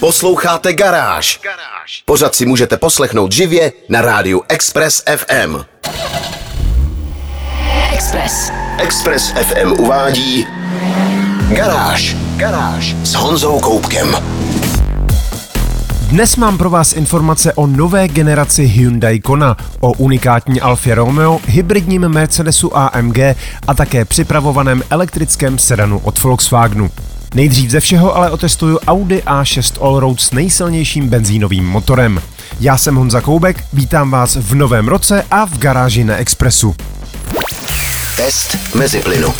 Posloucháte Garáž. Pořád si můžete poslechnout živě na rádiu Express FM. Express. Express FM uvádí Garáž. Garáž s Honzou Koupkem. Dnes mám pro vás informace o nové generaci Hyundai Kona, o unikátní Alfě Romeo, hybridním Mercedesu AMG a také připravovaném elektrickém sedanu od Volkswagenu. Nejdřív ze všeho ale otestuju Audi A6 Allroad s nejsilnějším benzínovým motorem. Já jsem Honza Koubek, vítám vás v novém roce a v garáži na Expressu. Test mezi plynu.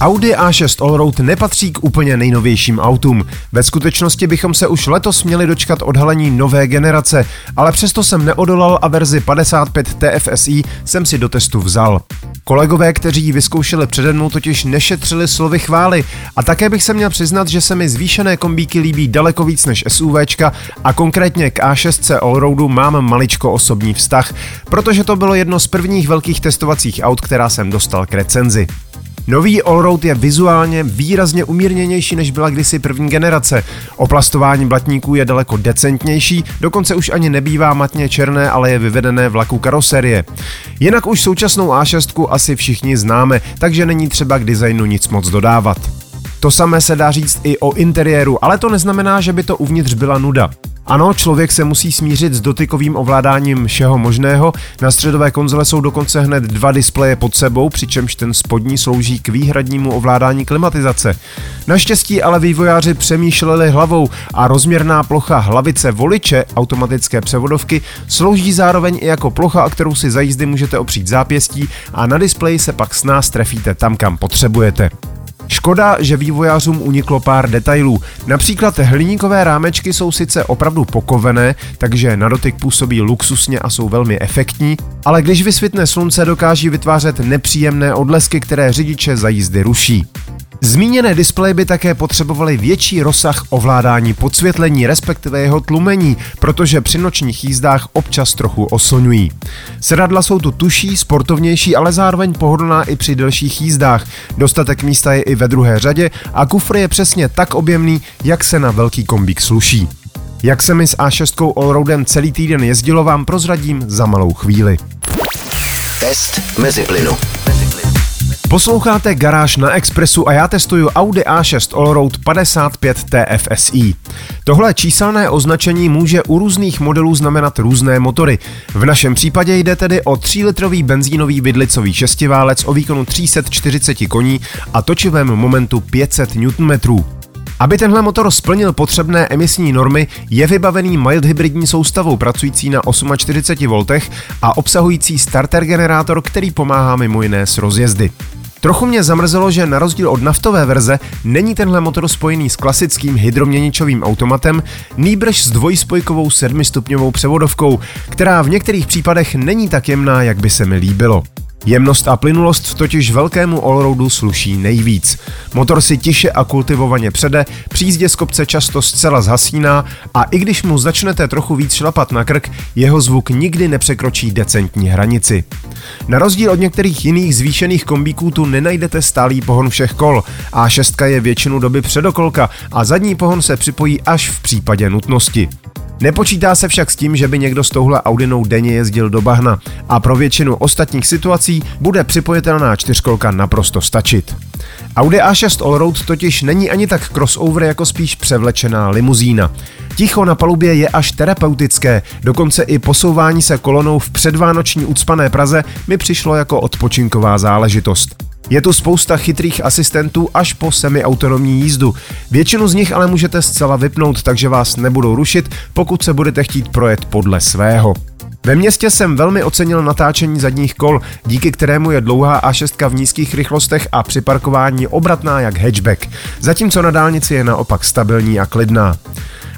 Audi A6 Allroad nepatří k úplně nejnovějším autům. Ve skutečnosti bychom se už letos měli dočkat odhalení nové generace, ale přesto jsem neodolal a verzi 55 TFSI jsem si do testu vzal. Kolegové, kteří ji vyzkoušeli přede mnou, totiž nešetřili slovy chvály a také bych se měl přiznat, že se mi zvýšené kombíky líbí daleko víc než SUVčka a konkrétně k A6 Allroadu mám maličko osobní vztah, protože to bylo jedno z prvních velkých testovacích aut, která jsem dostal k recenzi. Nový Allroad je vizuálně výrazně umírněnější než byla kdysi první generace. Oplastování blatníků je daleko decentnější, dokonce už ani nebývá matně černé, ale je vyvedené v laku karoserie. Jinak už současnou A6 asi všichni známe, takže není třeba k designu nic moc dodávat. To samé se dá říct i o interiéru, ale to neznamená, že by to uvnitř byla nuda. Ano, člověk se musí smířit s dotykovým ovládáním všeho možného. Na středové konzole jsou dokonce hned dva displeje pod sebou, přičemž ten spodní slouží k výhradnímu ovládání klimatizace. Naštěstí ale vývojáři přemýšleli hlavou a rozměrná plocha hlavice voliče automatické převodovky slouží zároveň i jako plocha, kterou si za jízdy můžete opřít zápěstí a na displeji se pak s nás trefíte tam, kam potřebujete. Škoda, že vývojářům uniklo pár detailů. Například hliníkové rámečky jsou sice opravdu pokovené, takže na dotyk působí luxusně a jsou velmi efektní, ale když vysvětne slunce, dokáží vytvářet nepříjemné odlesky, které řidiče za jízdy ruší. Zmíněné displeje by také potřebovaly větší rozsah ovládání podsvětlení, respektive jeho tlumení, protože při nočních jízdách občas trochu oslňují. Sedadla jsou tu tuší, sportovnější, ale zároveň pohodlná i při delších jízdách. Dostatek místa je i ve druhé řadě a kufr je přesně tak objemný, jak se na velký kombík sluší. Jak se mi s A6 Allroadem celý týden jezdilo, vám prozradím za malou chvíli. Test mezi plynu. Posloucháte Garáž na Expressu a já testuju Audi A6 Allroad 55 TFSI. Tohle číselné označení může u různých modelů znamenat různé motory. V našem případě jde tedy o 3-litrový benzínový vidlicový šestiválec o výkonu 340 koní a točivém momentu 500 Nm. Aby tenhle motor splnil potřebné emisní normy, je vybavený mild hybridní soustavou pracující na 48 V a obsahující starter generátor, který pomáhá mimo jiné s rozjezdy. Trochu mě zamrzelo, že na rozdíl od naftové verze není tenhle motor spojený s klasickým hydroměničovým automatem, nýbrž s dvojspojkovou sedmistupňovou převodovkou, která v některých případech není tak jemná, jak by se mi líbilo. Jemnost a plynulost totiž velkému allroadu sluší nejvíc. Motor si tiše a kultivovaně přede, při jízdě z kopce často zcela zhasíná a i když mu začnete trochu víc šlapat na krk, jeho zvuk nikdy nepřekročí decentní hranici. Na rozdíl od některých jiných zvýšených kombíků tu nenajdete stálý pohon všech kol. A6 je většinu doby předokolka a zadní pohon se připojí až v případě nutnosti. Nepočítá se však s tím, že by někdo s touhle Audinou denně jezdil do bahna a pro většinu ostatních situací bude připojitelná čtyřkolka naprosto stačit. Audi A6 Allroad totiž není ani tak crossover jako spíš převlečená limuzína. Ticho na palubě je až terapeutické, dokonce i posouvání se kolonou v předvánoční ucpané Praze mi přišlo jako odpočinková záležitost. Je tu spousta chytrých asistentů až po semiautonomní jízdu. Většinu z nich ale můžete zcela vypnout, takže vás nebudou rušit, pokud se budete chtít projet podle svého. Ve městě jsem velmi ocenil natáčení zadních kol, díky kterému je dlouhá A6 v nízkých rychlostech a při parkování obratná jak hatchback, zatímco na dálnici je naopak stabilní a klidná.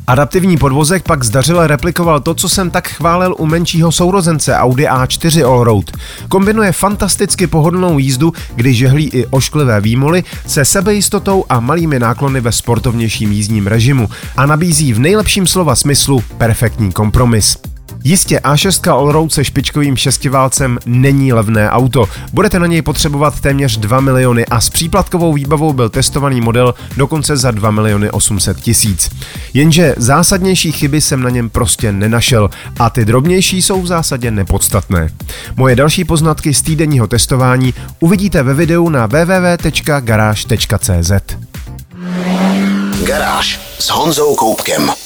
Adaptivní podvozek pak zdařile replikoval to, co jsem tak chválil u menšího sourozence Audi A4 Allroad. Kombinuje fantasticky pohodlnou jízdu, kdy žehlí i ošklivé výmoly, se sebejistotou a malými náklony ve sportovnějším jízdním režimu a nabízí v nejlepším slova smyslu perfektní kompromis. Jistě A6 Allroad se špičkovým šestiválcem není levné auto. Budete na něj potřebovat téměř 2 miliony a s příplatkovou výbavou byl testovaný model dokonce za 2 miliony 800 tisíc. Jenže zásadnější chyby jsem na něm prostě nenašel a ty drobnější jsou v zásadě nepodstatné. Moje další poznatky z týdenního testování uvidíte ve videu na www.garage.cz. Garáž s Honzou Koupkem.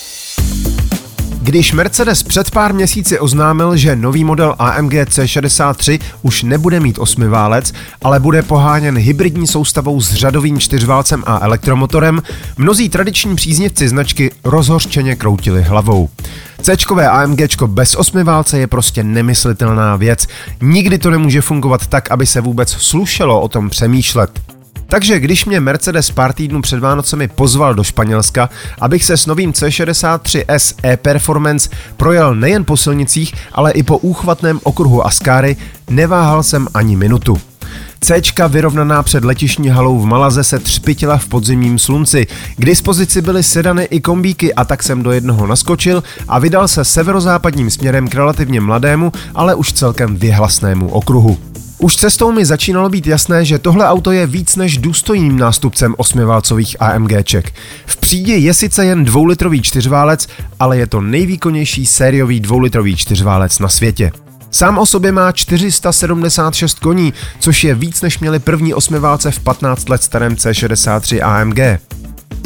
Když Mercedes před pár měsíci oznámil, že nový model AMG C63 už nebude mít osmiválec, ale bude poháněn hybridní soustavou s řadovým čtyřválcem a elektromotorem, mnozí tradiční příznivci značky rozhořčeně kroutili hlavou. C AMG bez osmiválce je prostě nemyslitelná věc. Nikdy to nemůže fungovat tak, aby se vůbec slušelo o tom přemýšlet. Takže když mě Mercedes pár týdnů před Vánocemi pozval do Španělska, abych se s novým C63S e-Performance projel nejen po silnicích, ale i po úchvatném okruhu Ascari, neváhal jsem ani minutu. C vyrovnaná před letišní halou v Malaze se třpitila v podzimním slunci. K dispozici byly sedany i kombíky a tak jsem do jednoho naskočil a vydal se severozápadním směrem k relativně mladému, ale už celkem vyhlasnému okruhu. Už cestou mi začínalo být jasné, že tohle auto je víc než důstojným nástupcem osmiválcových AMGček. V přídi je sice jen dvoulitrový čtyřválec, ale je to nejvýkonnější sériový dvoulitrový čtyřválec na světě. Sám o sobě má 476 koní, což je víc než měli první osmiválce v 15 let starém C63 AMG.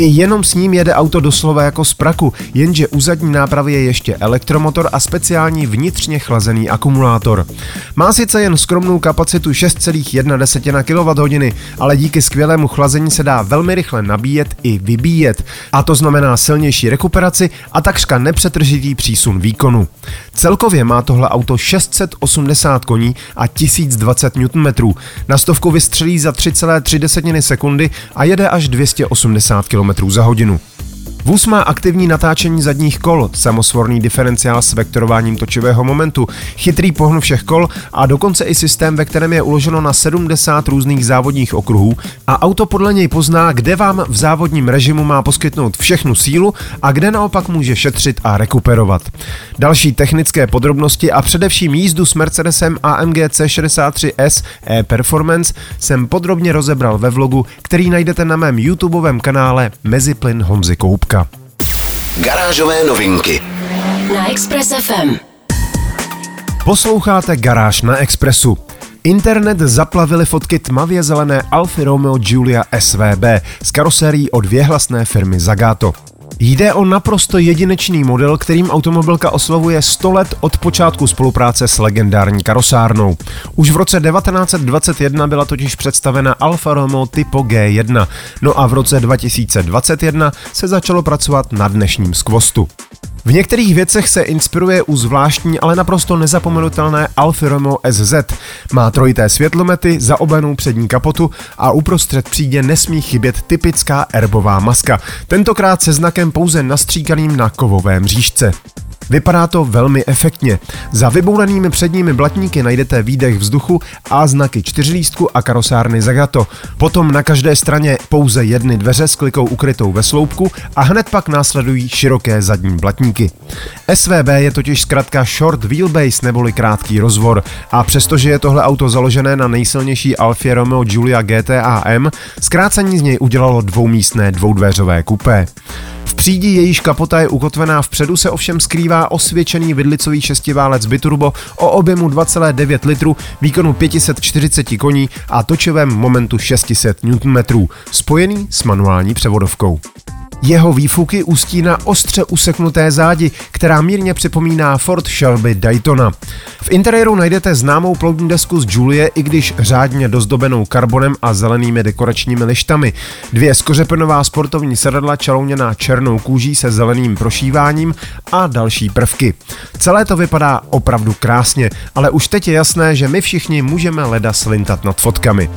Jenom s ním jede auto doslova jako z praku, jenže u zadní nápravy je ještě elektromotor a speciální vnitřně chlazený akumulátor. Má sice jen skromnou kapacitu 6,1 kWh, ale díky skvělému chlazení se dá velmi rychle nabíjet i vybíjet. A to znamená silnější rekuperaci a takřka nepřetržitý přísun výkonu. Celkově má tohle auto 680 koní a 1020 Nm. Na stovku vystřelí za 3,3 sekundy a jede až 280 km km za hodinu. Vůz má aktivní natáčení zadních kol, samosvorný diferenciál s vektorováním točivého momentu, chytrý pohon všech kol a dokonce i systém, ve kterém je uloženo na 70 různých závodních okruhů a auto podle něj pozná, kde vám v závodním režimu má poskytnout všechnu sílu a kde naopak může šetřit a rekuperovat. Další technické podrobnosti a především jízdu s Mercedesem AMG C63S e-Performance jsem podrobně rozebral ve vlogu, který najdete na mém YouTubeovém kanále Meziplyn Honzy Koupka. Kupka. Garážové novinky na Express FM. Posloucháte Garáž na Expressu. Internet zaplavily fotky tmavě zelené Alfa Romeo Giulia SVB s karosérií od věhlasné firmy Zagato. Jde o naprosto jedinečný model, kterým automobilka oslavuje 100 let od počátku spolupráce s legendární karosárnou. Už v roce 1921 byla totiž představena Alfa Romeo Typo G1, no a v roce 2021 se začalo pracovat na dnešním skvostu. V některých věcech se inspiruje u zvláštní, ale naprosto nezapomenutelné Alfa Romeo SZ. Má trojité světlomety, zaobenou přední kapotu a uprostřed přídě nesmí chybět typická erbová maska, tentokrát se znakem pouze nastříkaným na kovovém řížce. Vypadá to velmi efektně. Za vybouranými předními blatníky najdete výdech vzduchu a znaky čtyřlístku a karosárny Zagato. Potom na každé straně pouze jedny dveře s klikou ukrytou ve sloupku a hned pak následují široké zadní blatníky. SVB je totiž zkrátka short wheelbase neboli krátký rozvor a přestože je tohle auto založené na nejsilnější Alfa Romeo Giulia GTAM, zkrácení z něj udělalo dvoumístné dvoudveřové kupé. V přídi jejíž kapota je ukotvená vpředu se ovšem skrývá osvědčený vidlicový šestiválec biturbo o objemu 2,9 litru, výkonu 540 koní a točivém momentu 600 Nm, spojený s manuální převodovkou. Jeho výfuky ústí na ostře useknuté zádi, která mírně připomíná Ford Shelby Daytona. V interiéru najdete známou ploutní desku z Julie, i když řádně dozdobenou karbonem a zelenými dekoračními lištami. Dvě skořepenová sportovní sedadla čalouněná černou kůží se zeleným prošíváním a další prvky. Celé to vypadá opravdu krásně, ale už teď je jasné, že my všichni můžeme leda slintat nad fotkami.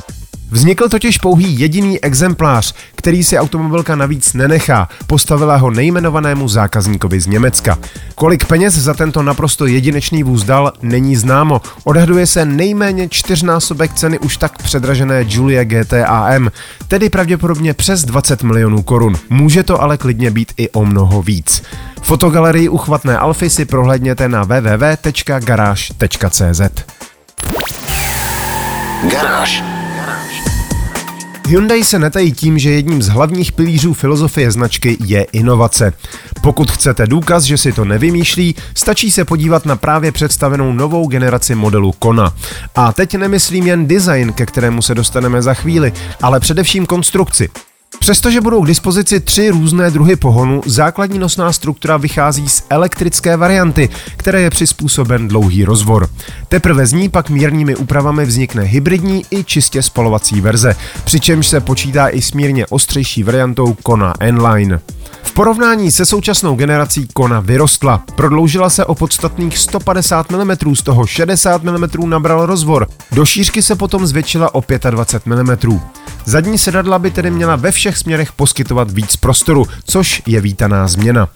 Vznikl totiž pouhý jediný exemplář, který si automobilka navíc nenechá, postavila ho nejmenovanému zákazníkovi z Německa. Kolik peněz za tento naprosto jedinečný vůz dal, není známo. Odhaduje se nejméně čtyřnásobek ceny už tak předražené Julia GTAM, tedy pravděpodobně přes 20 milionů korun. Může to ale klidně být i o mnoho víc. Fotogalerii uchvatné Alfy si prohlédněte na www.garage.cz. Garáž. Hyundai se netají tím, že jedním z hlavních pilířů filozofie značky je inovace. Pokud chcete důkaz, že si to nevymýšlí, stačí se podívat na právě představenou novou generaci modelu Kona. A teď nemyslím jen design, ke kterému se dostaneme za chvíli, ale především konstrukci. Přestože budou k dispozici tři různé druhy pohonu, základní nosná struktura vychází z elektrické varianty, které je přizpůsoben dlouhý rozvor. Teprve z ní pak mírnými úpravami vznikne hybridní i čistě spalovací verze, přičemž se počítá i s mírně ostřejší variantou Kona N-Line. V porovnání se současnou generací Kona vyrostla. Prodloužila se o podstatných 150 mm, z toho 60 mm nabral rozvor. Do šířky se potom zvětšila o 25 mm. Zadní sedadla by tedy měla ve všech směrech poskytovat víc prostoru, což je vítaná změna.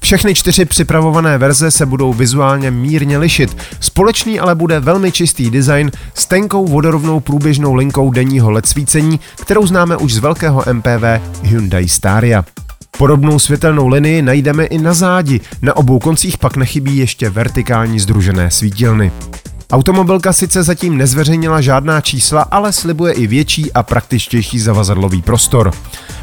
Všechny čtyři připravované verze se budou vizuálně mírně lišit. Společný ale bude velmi čistý design s tenkou vodorovnou průběžnou linkou denního LED svícení, kterou známe už z velkého MPV Hyundai Staria. Podobnou světelnou linii najdeme i na zádi, na obou koncích pak nechybí ještě vertikální združené svítilny. Automobilka sice zatím nezveřejnila žádná čísla, ale slibuje i větší a praktičtější zavazadlový prostor.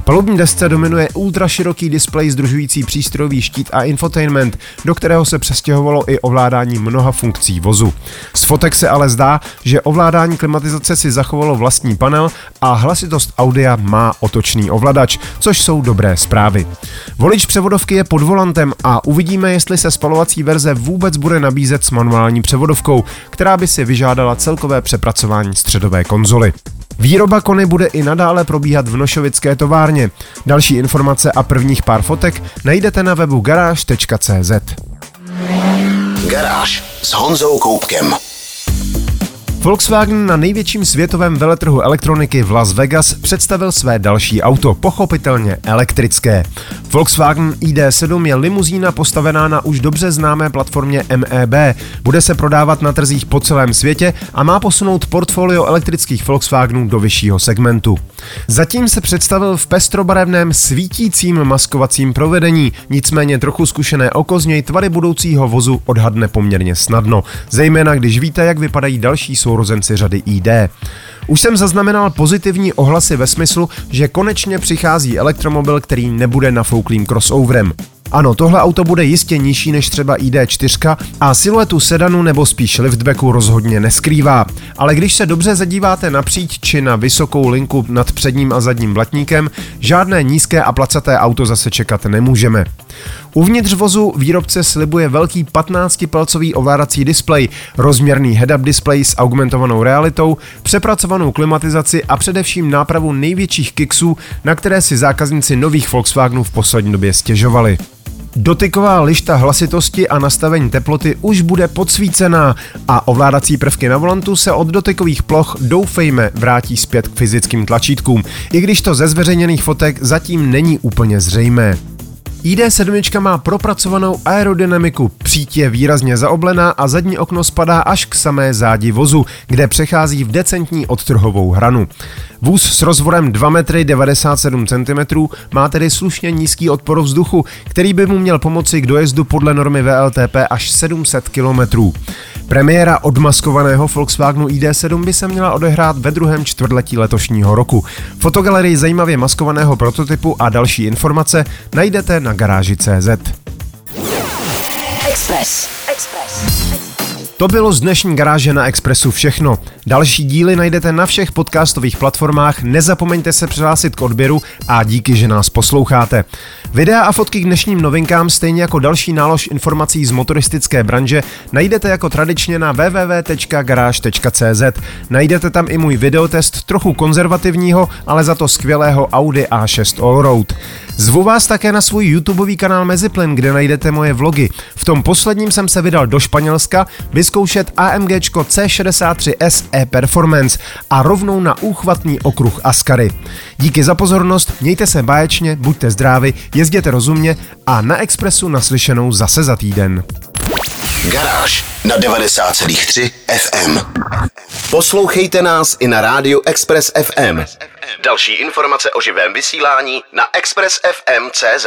Palubní desce dominuje ultraširoký displej združující přístrojový štít a infotainment, do kterého se přestěhovalo i ovládání mnoha funkcí vozu. Z fotek se ale zdá, že ovládání klimatizace si zachovalo vlastní panel a hlasitost audia má otočný ovladač, což jsou dobré zprávy. Volič převodovky je pod volantem a uvidíme, jestli se spalovací verze vůbec bude nabízet s manuální převodovkou, která by si vyžádala celkové přepracování středové konzoly. Výroba kony bude i nadále probíhat v Nošovické továrně. Další informace a prvních pár fotek najdete na webu garáž.cz. Garáž s Honzou Koupkem. Volkswagen na největším světovém veletrhu elektroniky v Las Vegas představil své další auto, pochopitelně elektrické. Volkswagen ID7 je limuzína postavená na už dobře známé platformě MEB. Bude se prodávat na trzích po celém světě a má posunout portfolio elektrických Volkswagenů do vyššího segmentu. Zatím se představil v pestrobarevném svítícím maskovacím provedení, nicméně trochu zkušené oko z něj tvary budoucího vozu odhadne poměrně snadno, zejména když víte, jak vypadají další sourozenci řady ID. Už jsem zaznamenal pozitivní ohlasy ve smyslu, že konečně přichází elektromobil, který nebude nafouklým crossoverem. Ano, tohle auto bude jistě nižší než třeba ID4 a siluetu sedanu nebo spíš liftbacku rozhodně neskrývá. Ale když se dobře zadíváte napříč či na vysokou linku nad předním a zadním blatníkem, žádné nízké a placaté auto zase čekat nemůžeme. Uvnitř vozu výrobce slibuje velký 15-palcový ovládací displej, rozměrný head-up display s augmentovanou realitou, přepracovanou klimatizaci a především nápravu největších kiksů, na které si zákazníci nových Volkswagenů v poslední době stěžovali. Dotyková lišta hlasitosti a nastavení teploty už bude podsvícená a ovládací prvky na volantu se od dotykových ploch doufejme vrátí zpět k fyzickým tlačítkům, i když to ze zveřejněných fotek zatím není úplně zřejmé. ID7 má propracovanou aerodynamiku, přít je výrazně zaoblená a zadní okno spadá až k samé zádi vozu, kde přechází v decentní odtrhovou hranu. Vůz s rozvorem 2 metry 97 cm má tedy slušně nízký odpor vzduchu, který by mu měl pomoci k dojezdu podle normy VLTP až 700 km. Premiéra odmaskovaného Volkswagenu ID7 by se měla odehrát ve druhém čtvrtletí letošního roku. Fotogalerii zajímavě maskovaného prototypu a další informace najdete na garáži.cz. Express. Express. To bylo z dnešní garáže na Expressu všechno. Další díly najdete na všech podcastových platformách, nezapomeňte se přihlásit k odběru a díky, že nás posloucháte. Videa a fotky k dnešním novinkám, stejně jako další nálož informací z motoristické branže, najdete jako tradičně na www.garage.cz. Najdete tam i můj videotest trochu konzervativního, ale za to skvělého Audi A6 Allroad. Zvu vás také na svůj YouTubeový kanál Meziplyn, kde najdete moje vlogy. V tom posledním jsem se vydal do Španělska vyzkoušet AMG C63S e-Performance a rovnou na úchvatný okruh Askary. Díky za pozornost, mějte se báječně, buďte zdraví, jezděte rozumně a na Expressu naslyšenou zase za týden. Garáž na 90,3 FM. Poslouchejte nás i na rádiu Express FM. Další informace o živém vysílání na expressfm.cz.